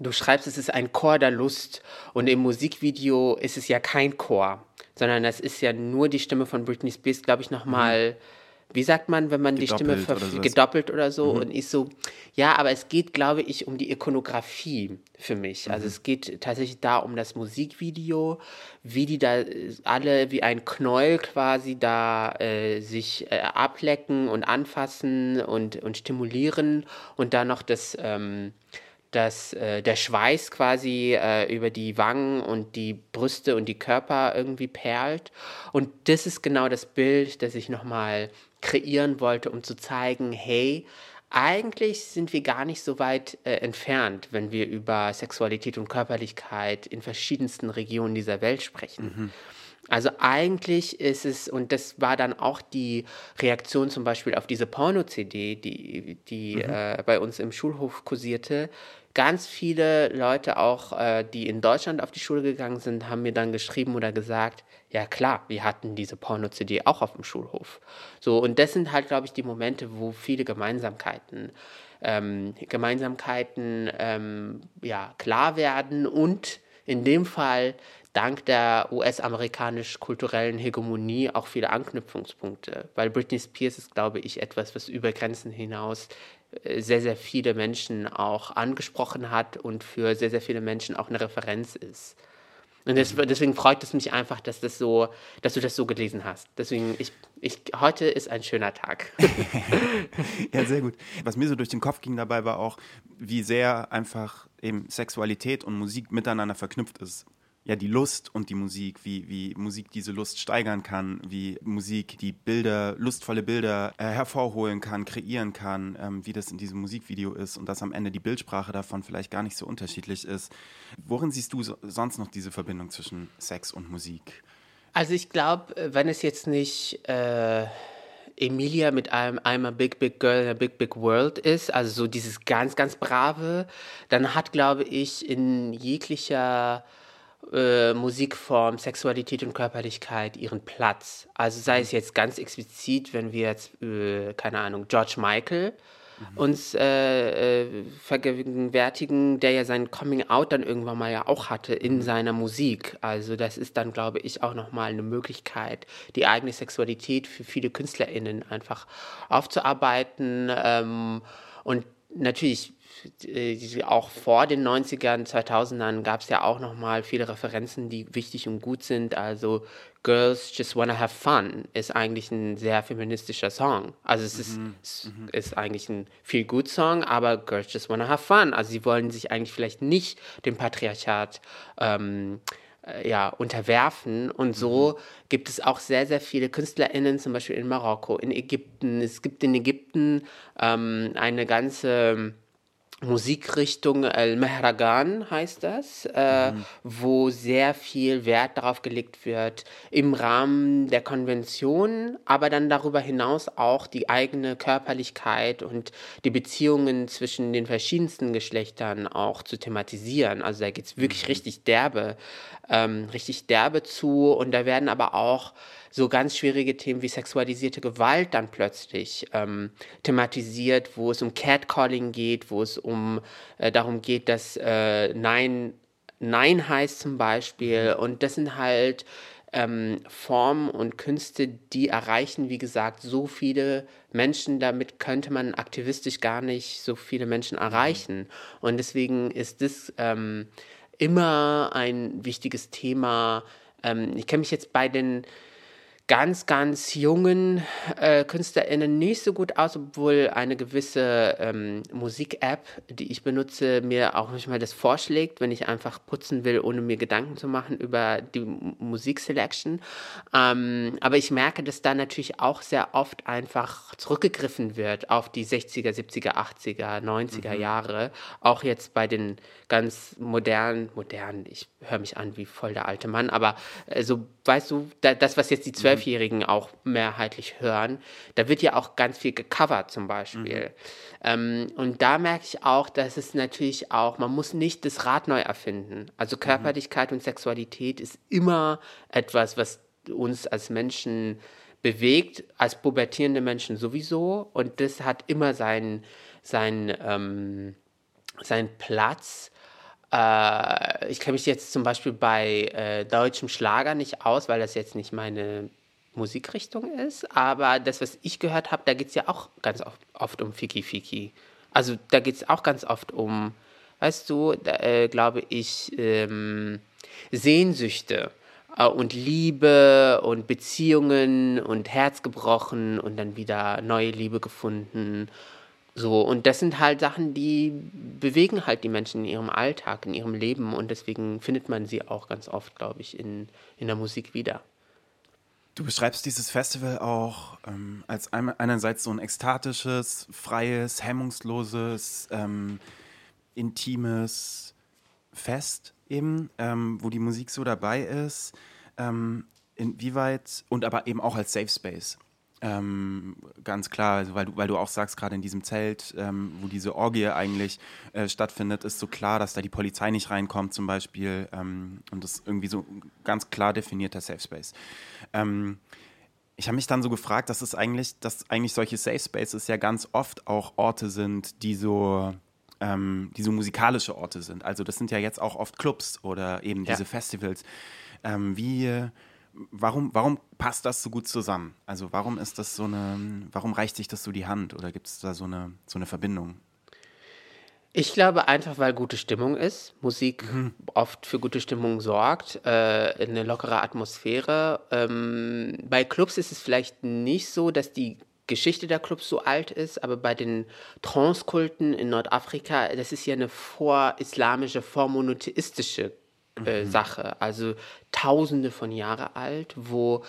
du schreibst, es ist ein Chor der Lust und im Musikvideo ist es ja kein Chor, sondern das ist ja nur die Stimme von Britney Spears, glaube ich, nochmal. Mhm wie sagt man, wenn man gedoppelt die Stimme oder gedoppelt oder so mhm. und ich so, ja, aber es geht, glaube ich, um die Ikonografie für mich. Also mhm. Also es geht tatsächlich da um das Musikvideo, wie die da alle wie ein Knäuel quasi da äh, sich äh, ablecken und anfassen und, und stimulieren und da noch das ähm, dass äh, der Schweiß quasi äh, über die Wangen und die Brüste und die Körper irgendwie perlt. Und das ist genau das Bild, das ich nochmal kreieren wollte, um zu zeigen, hey, eigentlich sind wir gar nicht so weit äh, entfernt, wenn wir über Sexualität und Körperlichkeit in verschiedensten Regionen dieser Welt sprechen. Mhm. Also eigentlich ist es, und das war dann auch die Reaktion zum Beispiel auf diese Porno-CD, die, die mhm. äh, bei uns im Schulhof kursierte, ganz viele Leute auch, äh, die in Deutschland auf die Schule gegangen sind, haben mir dann geschrieben oder gesagt, ja klar, wir hatten diese Porno-CD auch auf dem Schulhof. So, und das sind halt, glaube ich, die Momente, wo viele Gemeinsamkeiten, ähm, Gemeinsamkeiten ähm, ja, klar werden und in dem Fall dank der US-amerikanisch-kulturellen Hegemonie auch viele Anknüpfungspunkte. Weil Britney Spears ist, glaube ich, etwas, was über Grenzen hinaus äh, sehr, sehr viele Menschen auch angesprochen hat und für sehr, sehr viele Menschen auch eine Referenz ist. Und deswegen freut es mich einfach, dass, das so, dass du das so gelesen hast. Deswegen, ich, ich, heute ist ein schöner Tag. [laughs] ja, sehr gut. Was mir so durch den Kopf ging dabei war auch, wie sehr einfach eben Sexualität und Musik miteinander verknüpft ist ja die Lust und die Musik, wie, wie Musik diese Lust steigern kann, wie Musik die Bilder, lustvolle Bilder äh, hervorholen kann, kreieren kann, ähm, wie das in diesem Musikvideo ist und dass am Ende die Bildsprache davon vielleicht gar nicht so unterschiedlich ist. Worin siehst du so, sonst noch diese Verbindung zwischen Sex und Musik? Also ich glaube, wenn es jetzt nicht äh, Emilia mit einem I'm a Big Big Girl in a Big Big World ist, also so dieses ganz, ganz brave, dann hat, glaube ich, in jeglicher äh, Musikform Sexualität und Körperlichkeit ihren Platz. Also sei es jetzt ganz explizit, wenn wir jetzt, äh, keine Ahnung, George Michael mhm. uns äh, äh, vergegenwärtigen, der ja sein Coming Out dann irgendwann mal ja auch hatte in mhm. seiner Musik. Also das ist dann, glaube ich, auch nochmal eine Möglichkeit, die eigene Sexualität für viele KünstlerInnen einfach aufzuarbeiten. Ähm, und natürlich auch vor den 90ern, 2000ern gab es ja auch noch mal viele Referenzen, die wichtig und gut sind. Also Girls Just Wanna Have Fun ist eigentlich ein sehr feministischer Song. Also es ist, mhm. es mhm. ist eigentlich ein viel gut Song, aber Girls Just Wanna Have Fun. Also sie wollen sich eigentlich vielleicht nicht dem Patriarchat ähm, äh, ja, unterwerfen. Und so mhm. gibt es auch sehr, sehr viele KünstlerInnen, zum Beispiel in Marokko, in Ägypten. Es gibt in Ägypten ähm, eine ganze Musikrichtung El-Mehragan heißt das, äh, mhm. wo sehr viel Wert darauf gelegt wird, im Rahmen der Konvention, aber dann darüber hinaus auch die eigene Körperlichkeit und die Beziehungen zwischen den verschiedensten Geschlechtern auch zu thematisieren. Also da geht es wirklich mhm. richtig derbe, ähm, richtig derbe zu und da werden aber auch so ganz schwierige Themen wie sexualisierte Gewalt dann plötzlich ähm, thematisiert, wo es um Catcalling geht, wo es um äh, darum geht, dass äh, Nein, Nein heißt zum Beispiel. Mhm. Und das sind halt ähm, Formen und Künste, die erreichen, wie gesagt, so viele Menschen. Damit könnte man aktivistisch gar nicht so viele Menschen mhm. erreichen. Und deswegen ist das ähm, immer ein wichtiges Thema. Ähm, ich kenne mich jetzt bei den ganz, ganz jungen äh, KünstlerInnen nicht so gut aus, obwohl eine gewisse ähm, Musik-App, die ich benutze, mir auch manchmal das vorschlägt, wenn ich einfach putzen will, ohne mir Gedanken zu machen über die Musikselection. Ähm, aber ich merke, dass da natürlich auch sehr oft einfach zurückgegriffen wird auf die 60er, 70er, 80er, 90er mhm. Jahre. Auch jetzt bei den ganz modernen, modernen, ich höre mich an wie voll der alte Mann, aber äh, so, weißt du, da, das, was jetzt die zwölf Zwölfjährigen auch mehrheitlich hören. Da wird ja auch ganz viel gecovert zum Beispiel. Mhm. Ähm, und da merke ich auch, dass es natürlich auch, man muss nicht das Rad neu erfinden. Also mhm. Körperlichkeit mhm. und Sexualität ist immer etwas, was uns als Menschen bewegt, als pubertierende Menschen sowieso. Und das hat immer seinen, seinen, ähm, seinen Platz. Äh, ich kenne mich jetzt zum Beispiel bei äh, deutschem Schlager nicht aus, weil das jetzt nicht meine Musikrichtung ist, aber das, was ich gehört habe, da geht es ja auch ganz oft, oft um Fiki Fiki. Also da geht es auch ganz oft um, weißt du, äh, glaube ich, ähm, Sehnsüchte äh, und Liebe und Beziehungen und Herz gebrochen und dann wieder neue Liebe gefunden. So, und das sind halt Sachen, die bewegen halt die Menschen in ihrem Alltag, in ihrem Leben und deswegen findet man sie auch ganz oft, glaube ich, in, in der Musik wieder. Du beschreibst dieses Festival auch ähm, als einerseits so ein ekstatisches, freies, hemmungsloses, ähm, intimes Fest eben, ähm, wo die Musik so dabei ist. Ähm, inwieweit und aber eben auch als Safe Space. Ähm, ganz klar, also weil, du, weil du auch sagst, gerade in diesem Zelt, ähm, wo diese Orgie eigentlich äh, stattfindet, ist so klar, dass da die Polizei nicht reinkommt zum Beispiel ähm, und das irgendwie so ganz klar definierter Safe Space. Ähm, ich habe mich dann so gefragt, dass es eigentlich, dass eigentlich solche Safe Spaces ja ganz oft auch Orte sind, die so ähm, die so musikalische Orte sind. Also das sind ja jetzt auch oft Clubs oder eben diese ja. Festivals. Ähm, wie warum, warum passt das so gut zusammen? Also warum ist das so eine, warum reicht sich das so die Hand oder gibt es da so eine, so eine Verbindung? Ich glaube einfach, weil gute Stimmung ist, Musik mhm. oft für gute Stimmung sorgt, äh, eine lockere Atmosphäre. Ähm, bei Clubs ist es vielleicht nicht so, dass die Geschichte der Clubs so alt ist, aber bei den Transkulten in Nordafrika, das ist ja eine vorislamische, vormonotheistische äh, mhm. Sache, also tausende von Jahren alt, wo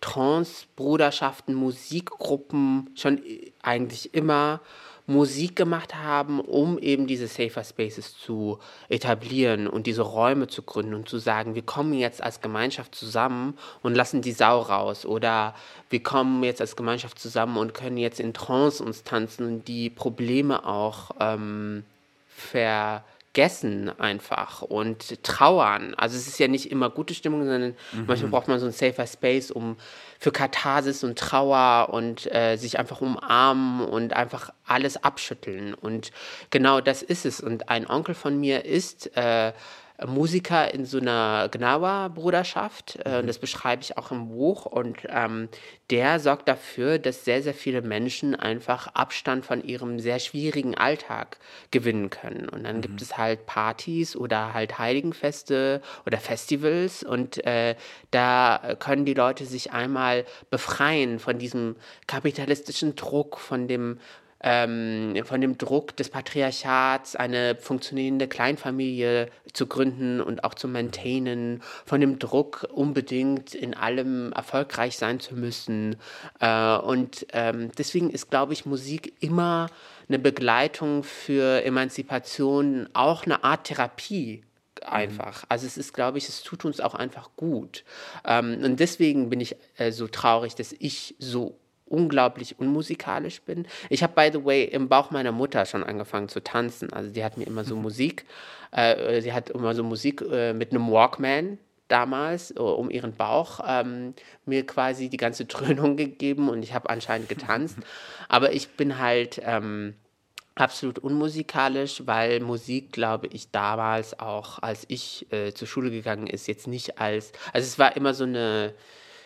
Trance-Bruderschaften, Musikgruppen schon eigentlich immer Musik gemacht haben, um eben diese Safer Spaces zu etablieren und diese Räume zu gründen und zu sagen, wir kommen jetzt als Gemeinschaft zusammen und lassen die Sau raus oder wir kommen jetzt als Gemeinschaft zusammen und können jetzt in Trance uns tanzen und die Probleme auch ähm, ver vergessen einfach und trauern. Also es ist ja nicht immer gute Stimmung, sondern mhm. manchmal braucht man so einen safer Space, um für Katharsis und Trauer und äh, sich einfach umarmen und einfach alles abschütteln. Und genau das ist es. Und ein Onkel von mir ist äh, Musiker in so einer Gnawa-Bruderschaft. Äh, mhm. Das beschreibe ich auch im Buch. Und ähm, der sorgt dafür, dass sehr, sehr viele Menschen einfach Abstand von ihrem sehr schwierigen Alltag gewinnen können. Und dann mhm. gibt es halt Partys oder halt Heiligenfeste oder Festivals. Und äh, da können die Leute sich einmal befreien von diesem kapitalistischen Druck, von dem ähm, von dem Druck des Patriarchats, eine funktionierende Kleinfamilie zu gründen und auch zu maintainen, von dem Druck, unbedingt in allem erfolgreich sein zu müssen. Äh, und ähm, deswegen ist, glaube ich, Musik immer eine Begleitung für Emanzipation, auch eine Art Therapie einfach. Also es ist, glaube ich, es tut uns auch einfach gut. Ähm, und deswegen bin ich äh, so traurig, dass ich so unglaublich unmusikalisch bin. Ich habe, by the way, im Bauch meiner Mutter schon angefangen zu tanzen. Also die hat mir immer so mhm. Musik, äh, sie hat immer so Musik äh, mit einem Walkman damals äh, um ihren Bauch ähm, mir quasi die ganze [laughs] Dröhnung gegeben und ich habe anscheinend getanzt. [laughs] Aber ich bin halt ähm, absolut unmusikalisch, weil Musik, glaube ich, damals auch, als ich äh, zur Schule gegangen ist, jetzt nicht als, also es war immer so eine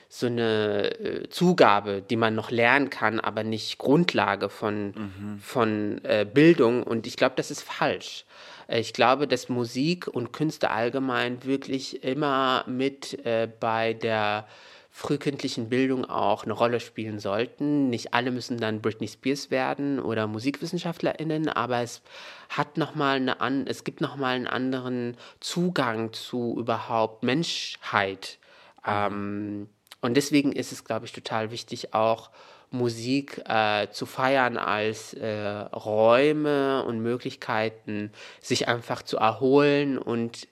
so eine äh, Zugabe, die man noch lernen kann, aber nicht Grundlage von, mhm. von äh, Bildung. Und ich glaube, das ist falsch. Äh, ich glaube, dass Musik und Künste allgemein wirklich immer mit äh, bei der frühkindlichen Bildung auch eine Rolle spielen sollten. Nicht alle müssen dann Britney Spears werden oder MusikwissenschaftlerInnen, aber es hat noch mal eine an, es gibt noch mal einen anderen Zugang zu überhaupt Menschheit. Mhm. Ähm, und deswegen ist es, glaube ich, total wichtig, auch Musik äh, zu feiern als äh, Räume und Möglichkeiten, sich einfach zu erholen und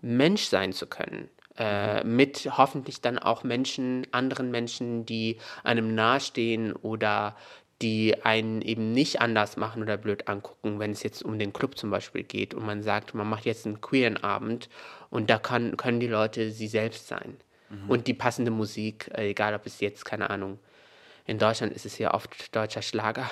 Mensch sein zu können. Äh, mhm. mit hoffentlich dann auch Menschen, anderen Menschen, die einem nahestehen oder die einen eben nicht anders machen oder blöd angucken, wenn es jetzt um den Club zum Beispiel geht und man sagt, man macht jetzt einen queeren Abend und da kann, können die Leute sie selbst sein. Mhm. Und die passende Musik, äh, egal ob es jetzt, keine Ahnung, in Deutschland ist es ja oft deutscher Schlager.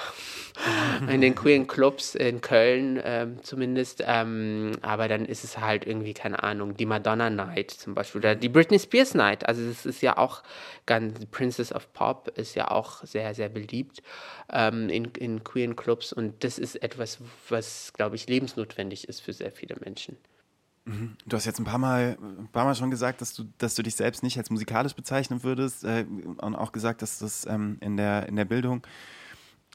in den queeren Clubs in Köln ähm, zumindest. Ähm, aber dann ist es halt irgendwie, keine Ahnung, die Madonna Night zum Beispiel oder die Britney Spears Night. Also es ist ja auch ganz, Princess of Pop ist ja auch sehr, sehr beliebt ähm, in, in queeren Clubs. Und das ist etwas, was, glaube ich, lebensnotwendig ist für sehr viele Menschen. Mhm. Du hast jetzt ein paar Mal, ein paar Mal schon gesagt, dass du, dass du dich selbst nicht als musikalisch bezeichnen würdest äh, und auch gesagt, dass das ähm, in, der, in der Bildung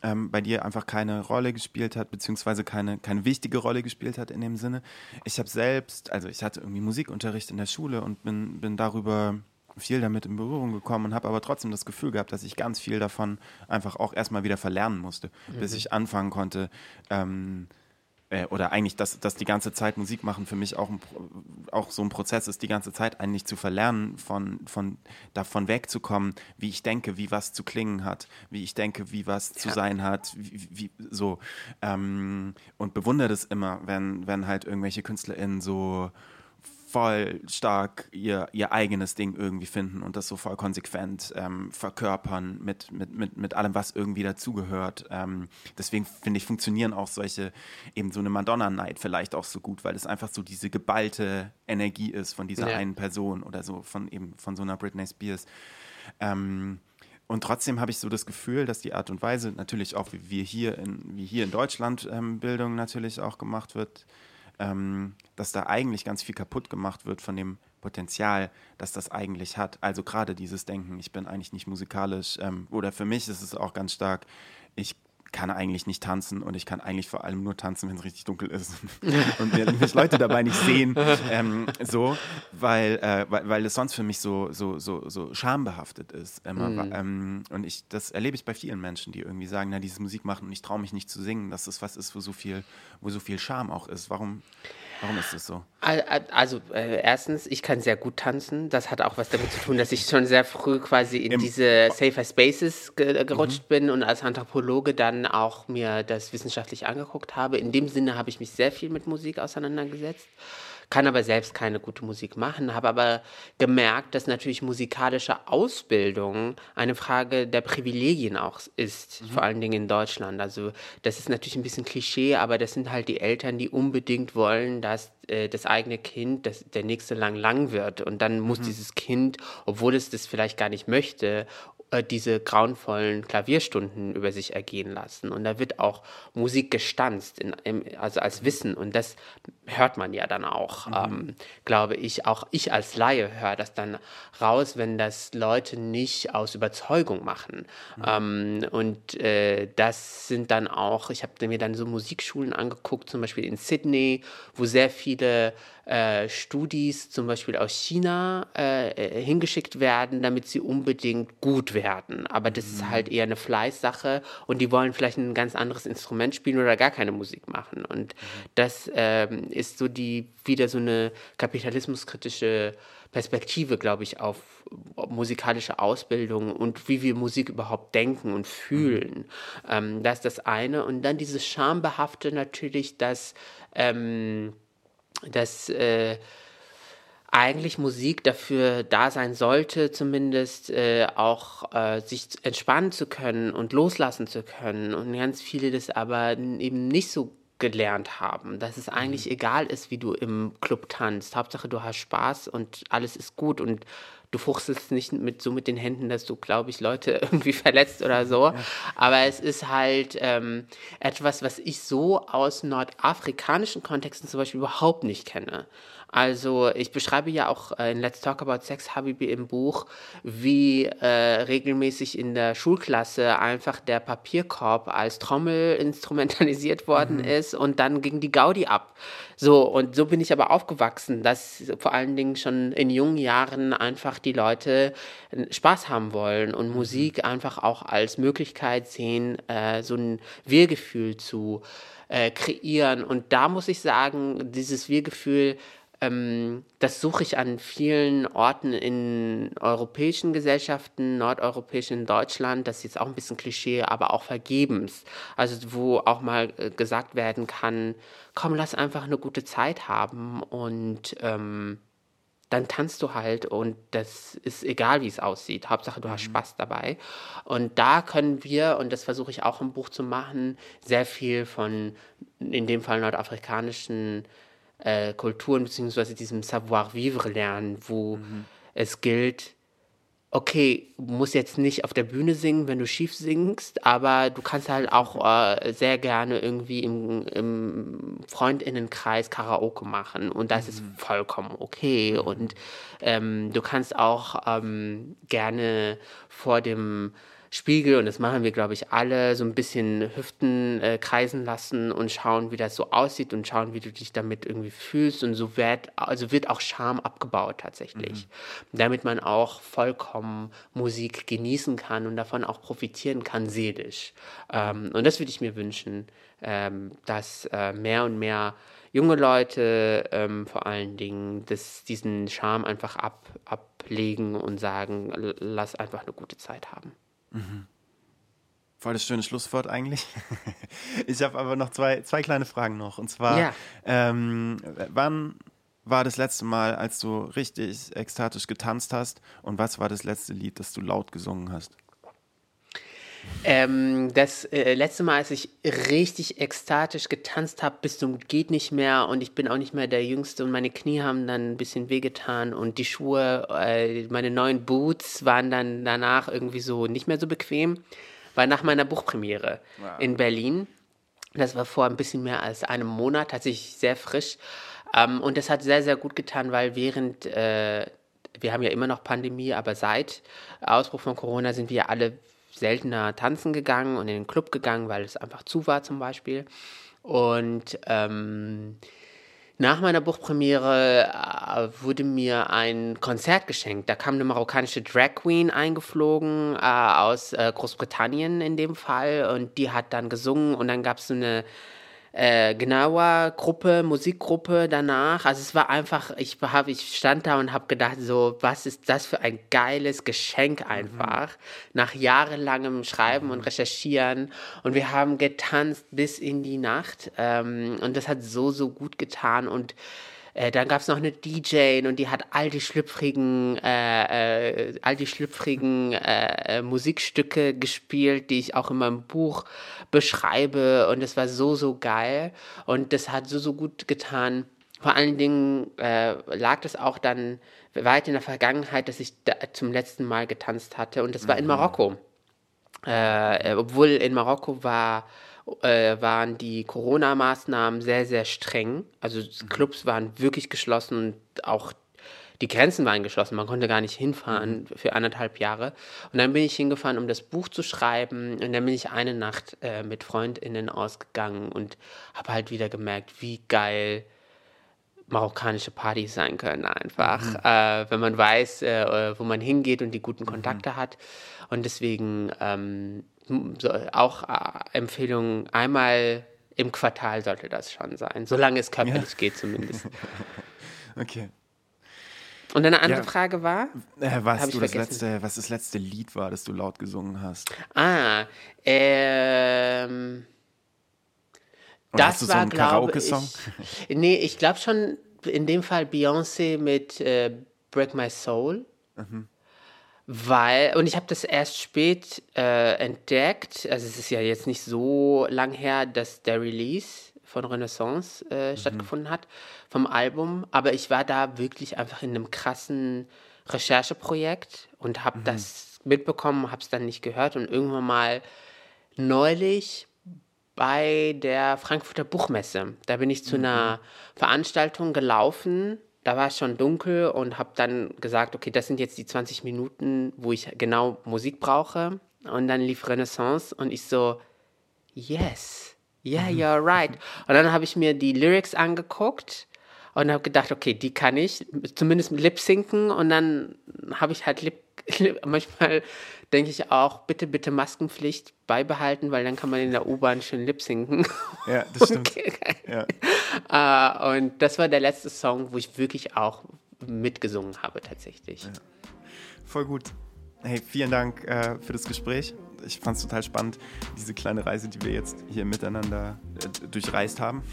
ähm, bei dir einfach keine Rolle gespielt hat, beziehungsweise keine, keine wichtige Rolle gespielt hat in dem Sinne. Ich habe selbst, also ich hatte irgendwie Musikunterricht in der Schule und bin, bin darüber viel damit in Berührung gekommen und habe aber trotzdem das Gefühl gehabt, dass ich ganz viel davon einfach auch erstmal wieder verlernen musste, mhm. bis ich anfangen konnte, ähm, äh, oder eigentlich, dass, dass die ganze Zeit Musik machen für mich auch, ein, auch so ein Prozess ist, die ganze Zeit eigentlich zu verlernen, von, von, davon wegzukommen, wie ich denke, wie was zu klingen hat, wie ich denke, wie was ja. zu sein hat, wie, wie so. Ähm, und bewundere das immer, wenn, wenn halt irgendwelche KünstlerInnen so voll stark ihr, ihr eigenes Ding irgendwie finden und das so voll konsequent ähm, verkörpern mit, mit, mit, mit allem, was irgendwie dazugehört. Ähm, deswegen finde ich, funktionieren auch solche, eben so eine Madonna-Night vielleicht auch so gut, weil es einfach so diese geballte Energie ist von dieser ja. einen Person oder so, von eben von so einer Britney Spears. Ähm, und trotzdem habe ich so das Gefühl, dass die Art und Weise, natürlich auch wie wir hier in, wie hier in Deutschland ähm, Bildung natürlich auch gemacht wird, ähm, dass da eigentlich ganz viel kaputt gemacht wird von dem Potenzial, das das eigentlich hat. Also gerade dieses Denken, ich bin eigentlich nicht musikalisch ähm, oder für mich ist es auch ganz stark, ich kann eigentlich nicht tanzen und ich kann eigentlich vor allem nur tanzen, wenn es richtig dunkel ist [laughs] und mir, mich Leute dabei nicht sehen, [laughs] ähm, so, weil, äh, weil, weil es sonst für mich so, so, so, so schambehaftet ist. Immer. Mhm. Ähm, und ich, das erlebe ich bei vielen Menschen, die irgendwie sagen, na, dieses Musik machen und ich traue mich nicht zu singen, dass das was ist, wo so viel, wo so viel Scham auch ist. Warum, warum ist das so? Also, äh, erstens, ich kann sehr gut tanzen. Das hat auch was damit zu tun, dass ich schon sehr früh quasi in Im diese Safer Spaces ge gerutscht mhm. bin und als Anthropologe dann auch mir das wissenschaftlich angeguckt habe. In dem Sinne habe ich mich sehr viel mit Musik auseinandergesetzt kann aber selbst keine gute Musik machen, habe aber gemerkt, dass natürlich musikalische Ausbildung eine Frage der Privilegien auch ist, mhm. vor allen Dingen in Deutschland. Also das ist natürlich ein bisschen Klischee, aber das sind halt die Eltern, die unbedingt wollen, dass äh, das eigene Kind das, der nächste lang lang wird. Und dann muss mhm. dieses Kind, obwohl es das vielleicht gar nicht möchte, äh, diese grauenvollen Klavierstunden über sich ergehen lassen. Und da wird auch Musik gestanzt, in, im, also als Wissen. Und das hört man ja dann auch, mhm. ähm, glaube ich. Auch ich als Laie höre das dann raus, wenn das Leute nicht aus Überzeugung machen. Mhm. Ähm, und äh, das sind dann auch, ich habe mir dann so Musikschulen angeguckt, zum Beispiel in Sydney, wo sehr viele äh, Studis zum Beispiel aus China äh, äh, hingeschickt werden, damit sie unbedingt gut werden. Aber das mhm. ist halt eher eine Fleißsache und die wollen vielleicht ein ganz anderes Instrument spielen oder gar keine Musik machen. Und mhm. das ähm, ist so die wieder so eine kapitalismuskritische Perspektive, glaube ich, auf musikalische Ausbildung und wie wir Musik überhaupt denken und fühlen. Mhm. Ähm, das ist das eine. Und dann dieses Schambehafte natürlich, dass ähm, dass äh, eigentlich Musik dafür da sein sollte, zumindest äh, auch äh, sich entspannen zu können und loslassen zu können. Und ganz viele das aber eben nicht so gelernt haben, dass es eigentlich mhm. egal ist, wie du im Club tanzt. Hauptsache, du hast Spaß und alles ist gut und du fuchselst nicht mit so mit den Händen, dass du, glaube ich, Leute [laughs] irgendwie verletzt oder so. Ja. Aber es ist halt ähm, etwas, was ich so aus nordafrikanischen Kontexten zum Beispiel überhaupt nicht kenne. Also ich beschreibe ja auch äh, in Let's Talk About Sex Habibi im Buch, wie äh, regelmäßig in der Schulklasse einfach der Papierkorb als Trommel instrumentalisiert worden mhm. ist und dann ging die Gaudi ab. So, und so bin ich aber aufgewachsen, dass vor allen Dingen schon in jungen Jahren einfach die Leute äh, Spaß haben wollen und mhm. Musik einfach auch als Möglichkeit sehen, äh, so ein Wir-Gefühl zu äh, kreieren. Und da muss ich sagen, dieses Wir-Gefühl ähm, das suche ich an vielen Orten in europäischen Gesellschaften, nordeuropäisch in Deutschland, das ist jetzt auch ein bisschen Klischee, aber auch vergebens. Also wo auch mal äh, gesagt werden kann, komm, lass einfach eine gute Zeit haben und ähm, dann tanzt du halt und das ist egal, wie es aussieht. Hauptsache, du hast mhm. Spaß dabei. Und da können wir, und das versuche ich auch im Buch zu machen, sehr viel von, in dem Fall nordafrikanischen äh, Kulturen bzw. diesem Savoir-vivre lernen, wo mhm. es gilt, okay, du musst jetzt nicht auf der Bühne singen, wenn du schief singst, aber du kannst halt auch äh, sehr gerne irgendwie im, im Freundinnenkreis Karaoke machen und das mhm. ist vollkommen okay. Mhm. Und ähm, du kannst auch ähm, gerne vor dem Spiegel, und das machen wir, glaube ich, alle, so ein bisschen Hüften äh, kreisen lassen und schauen, wie das so aussieht und schauen, wie du dich damit irgendwie fühlst. Und so wird, also wird auch Scham abgebaut tatsächlich. Mhm. Damit man auch vollkommen Musik genießen kann und davon auch profitieren kann, seelisch. Ähm, und das würde ich mir wünschen, ähm, dass äh, mehr und mehr junge Leute ähm, vor allen Dingen das, diesen Charme einfach ab, ablegen und sagen, lass einfach eine gute Zeit haben. Mhm. Voll das schöne Schlusswort eigentlich. [laughs] ich habe aber noch zwei, zwei kleine Fragen noch. Und zwar, ja. ähm, wann war das letzte Mal, als du richtig ekstatisch getanzt hast? Und was war das letzte Lied, das du laut gesungen hast? Ähm, das äh, letzte Mal, als ich richtig ekstatisch getanzt habe, bis zum geht nicht mehr und ich bin auch nicht mehr der Jüngste und meine Knie haben dann ein bisschen wehgetan und die Schuhe, äh, meine neuen Boots waren dann danach irgendwie so nicht mehr so bequem, war nach meiner Buchpremiere wow. in Berlin. Das war vor ein bisschen mehr als einem Monat, tatsächlich sehr frisch. Ähm, und das hat sehr, sehr gut getan, weil während äh, wir haben ja immer noch Pandemie, aber seit Ausbruch von Corona sind wir alle seltener tanzen gegangen und in den Club gegangen, weil es einfach zu war zum Beispiel. Und ähm, nach meiner Buchpremiere äh, wurde mir ein Konzert geschenkt. Da kam eine marokkanische Drag Queen eingeflogen äh, aus äh, Großbritannien in dem Fall und die hat dann gesungen und dann gab es so eine äh, genauer Gruppe, Musikgruppe danach. Also es war einfach, ich, hab, ich stand da und habe gedacht, so, was ist das für ein geiles Geschenk einfach. Mhm. Nach jahrelangem Schreiben und Recherchieren. Und wir haben getanzt bis in die Nacht. Ähm, und das hat so, so gut getan. Und äh, dann gab es noch eine DJ und die hat all die schlüpfrigen, äh, äh, all die schlüpfrigen äh, äh, Musikstücke gespielt, die ich auch in meinem Buch beschreibe. Und es war so, so geil. Und das hat so, so gut getan. Vor allen Dingen lag das auch dann weit in der Vergangenheit, dass ich da zum letzten Mal getanzt hatte. Und das war in mhm. Marokko. obwohl in Marokko war äh, waren die Corona-Maßnahmen sehr, sehr streng. Also mhm. Clubs waren wirklich geschlossen und auch die Grenzen waren geschlossen. Man konnte gar nicht hinfahren mhm. für anderthalb Jahre. Und dann bin ich hingefahren, um das Buch zu schreiben. Und dann bin ich eine Nacht äh, mit FreundInnen ausgegangen und habe halt wieder gemerkt, wie geil marokkanische Partys sein können einfach, mhm. äh, wenn man weiß, äh, wo man hingeht und die guten mhm. Kontakte mhm. hat. Und deswegen ähm, auch äh, Empfehlung, einmal im Quartal sollte das schon sein, solange es körperlich ja. geht zumindest. [laughs] okay. Und eine andere ja. Frage war? Äh, was, du das letzte, was das letzte Lied war, das du laut gesungen hast. Ah, ähm. das hast du war, so glaube ich. [laughs] Nee, ich glaube schon in dem Fall Beyoncé mit äh, Break My Soul. Mhm. Weil, und ich habe das erst spät äh, entdeckt, also es ist ja jetzt nicht so lang her, dass der Release von Renaissance äh, mhm. stattgefunden hat, vom Album, aber ich war da wirklich einfach in einem krassen Rechercheprojekt und habe mhm. das mitbekommen, habe es dann nicht gehört und irgendwann mal neulich bei der Frankfurter Buchmesse, da bin ich zu mhm. einer Veranstaltung gelaufen da war es schon dunkel und habe dann gesagt, okay, das sind jetzt die 20 Minuten, wo ich genau Musik brauche. Und dann lief Renaissance und ich so, yes, yeah, mhm. you're right. Und dann habe ich mir die Lyrics angeguckt und habe gedacht, okay, die kann ich zumindest lip sinken und dann habe ich halt lip [laughs] manchmal denke ich auch, bitte, bitte Maskenpflicht beibehalten, weil dann kann man in der U-Bahn schön lip sinken. Ja, das [laughs] stimmt. Okay. Ja. Uh, und das war der letzte Song, wo ich wirklich auch mitgesungen habe, tatsächlich. Ja. Voll gut. Hey, vielen Dank äh, für das Gespräch. Ich fand es total spannend, diese kleine Reise, die wir jetzt hier miteinander äh, durchreist haben.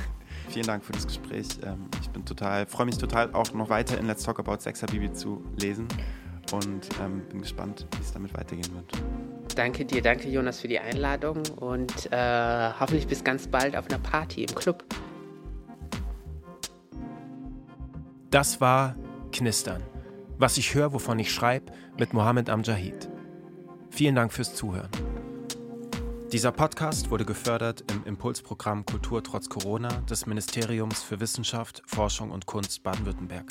[laughs] vielen Dank für das Gespräch. Ähm, ich bin total, freue mich total auch noch weiter in Let's Talk About Sex Habibi zu lesen und ähm, bin gespannt, wie es damit weitergehen wird. Danke dir, danke Jonas für die Einladung und äh, hoffentlich bis ganz bald auf einer Party im Club. Das war Knistern. Was ich höre, wovon ich schreibe, mit Mohammed Amjahid. Vielen Dank fürs Zuhören. Dieser Podcast wurde gefördert im Impulsprogramm Kultur trotz Corona des Ministeriums für Wissenschaft, Forschung und Kunst Baden-Württemberg.